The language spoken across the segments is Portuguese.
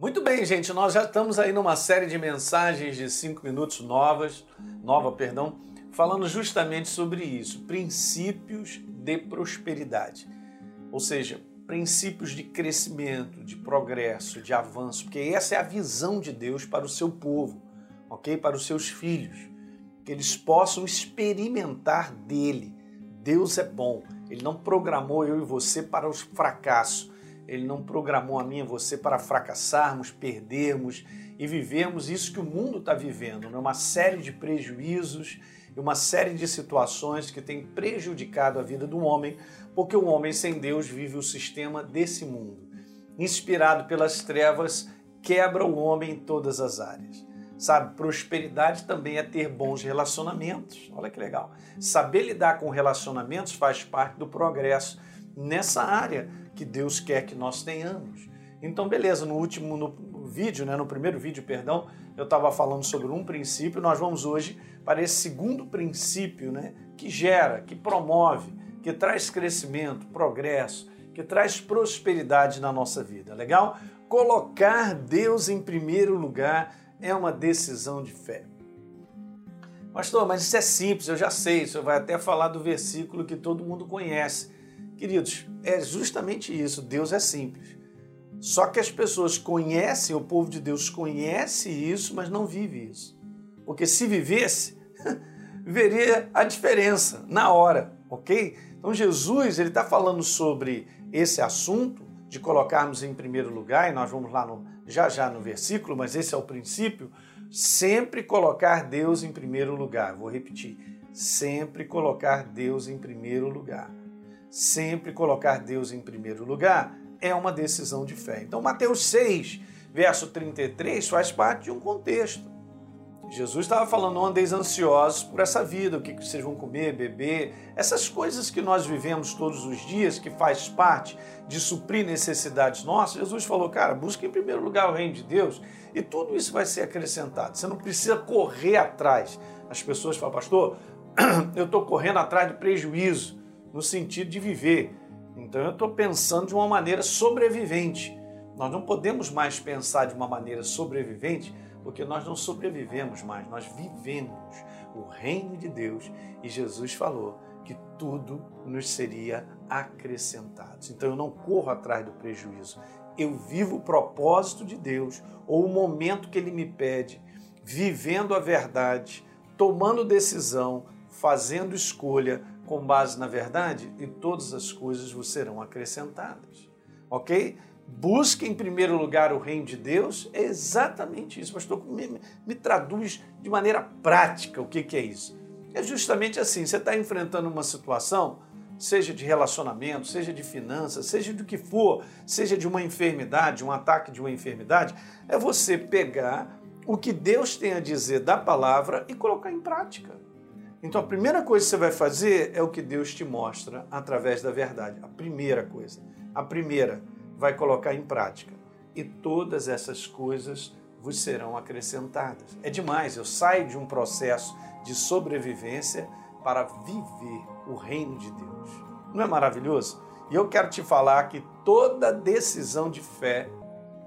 Muito bem, gente, nós já estamos aí numa série de mensagens de cinco minutos novas, nova, perdão, falando justamente sobre isso, princípios de prosperidade. Ou seja, princípios de crescimento, de progresso, de avanço, porque essa é a visão de Deus para o seu povo, ok? Para os seus filhos, que eles possam experimentar dele. Deus é bom, ele não programou eu e você para os fracassos ele não programou a mim e você para fracassarmos, perdermos e vivermos isso que o mundo está vivendo, né? uma série de prejuízos e uma série de situações que têm prejudicado a vida do homem, porque o homem sem Deus vive o sistema desse mundo. Inspirado pelas trevas, quebra o homem em todas as áreas. Sabe, prosperidade também é ter bons relacionamentos. Olha que legal. Saber lidar com relacionamentos faz parte do progresso nessa área que Deus quer que nós tenhamos. Então, beleza, no último no vídeo, né, no primeiro vídeo, perdão, eu estava falando sobre um princípio, nós vamos hoje para esse segundo princípio, né, que gera, que promove, que traz crescimento, progresso, que traz prosperidade na nossa vida. Legal? Colocar Deus em primeiro lugar é uma decisão de fé. Pastor, mas isso é simples, eu já sei, você vai até falar do versículo que todo mundo conhece. Queridos, é justamente isso. Deus é simples. Só que as pessoas conhecem, o povo de Deus conhece isso, mas não vive isso. Porque se vivesse, veria a diferença na hora, ok? Então Jesus ele está falando sobre esse assunto de colocarmos em primeiro lugar, e nós vamos lá no, já já no versículo, mas esse é o princípio, sempre colocar Deus em primeiro lugar. Vou repetir, sempre colocar Deus em primeiro lugar sempre colocar Deus em primeiro lugar é uma decisão de fé. Então, Mateus 6, verso 33, faz parte de um contexto. Jesus estava falando, não andeis ansiosos por essa vida, o que vocês vão comer, beber, essas coisas que nós vivemos todos os dias, que faz parte de suprir necessidades nossas. Jesus falou, cara, busque em primeiro lugar o reino de Deus e tudo isso vai ser acrescentado. Você não precisa correr atrás. As pessoas falam, pastor, eu estou correndo atrás de prejuízo no sentido de viver. Então eu estou pensando de uma maneira sobrevivente. Nós não podemos mais pensar de uma maneira sobrevivente, porque nós não sobrevivemos mais, nós vivemos o reino de Deus. E Jesus falou que tudo nos seria acrescentado. Então eu não corro atrás do prejuízo. Eu vivo o propósito de Deus, ou o momento que Ele me pede, vivendo a verdade, tomando decisão, fazendo escolha, com base na verdade e todas as coisas vos serão acrescentadas. Ok? Busque em primeiro lugar o reino de Deus, é exatamente isso. Pastor, me, me traduz de maneira prática o que, que é isso. É justamente assim: você está enfrentando uma situação, seja de relacionamento, seja de finanças, seja do que for, seja de uma enfermidade, um ataque de uma enfermidade, é você pegar o que Deus tem a dizer da palavra e colocar em prática. Então a primeira coisa que você vai fazer é o que Deus te mostra através da verdade. A primeira coisa. A primeira vai colocar em prática. E todas essas coisas vos serão acrescentadas. É demais, eu saio de um processo de sobrevivência para viver o reino de Deus. Não é maravilhoso? E eu quero te falar que toda decisão de fé,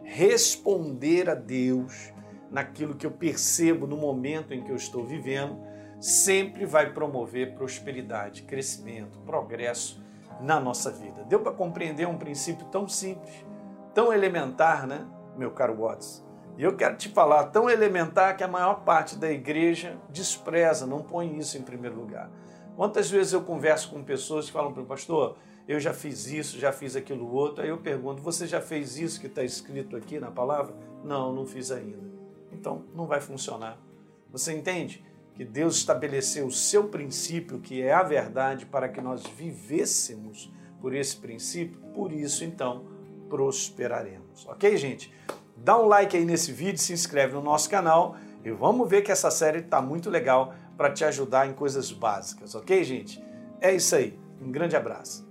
responder a Deus naquilo que eu percebo no momento em que eu estou vivendo, sempre vai promover prosperidade, crescimento, progresso na nossa vida. Deu para compreender um princípio tão simples, tão elementar, né, meu caro Watts? E eu quero te falar, tão elementar que a maior parte da igreja despreza, não põe isso em primeiro lugar. Quantas vezes eu converso com pessoas que falam para o pastor, eu já fiz isso, já fiz aquilo outro, aí eu pergunto, você já fez isso que está escrito aqui na palavra? Não, não fiz ainda. Então, não vai funcionar. Você entende? Que Deus estabeleceu o seu princípio, que é a verdade, para que nós vivêssemos por esse princípio, por isso então prosperaremos. Ok, gente? Dá um like aí nesse vídeo, se inscreve no nosso canal e vamos ver que essa série está muito legal para te ajudar em coisas básicas, ok, gente? É isso aí. Um grande abraço.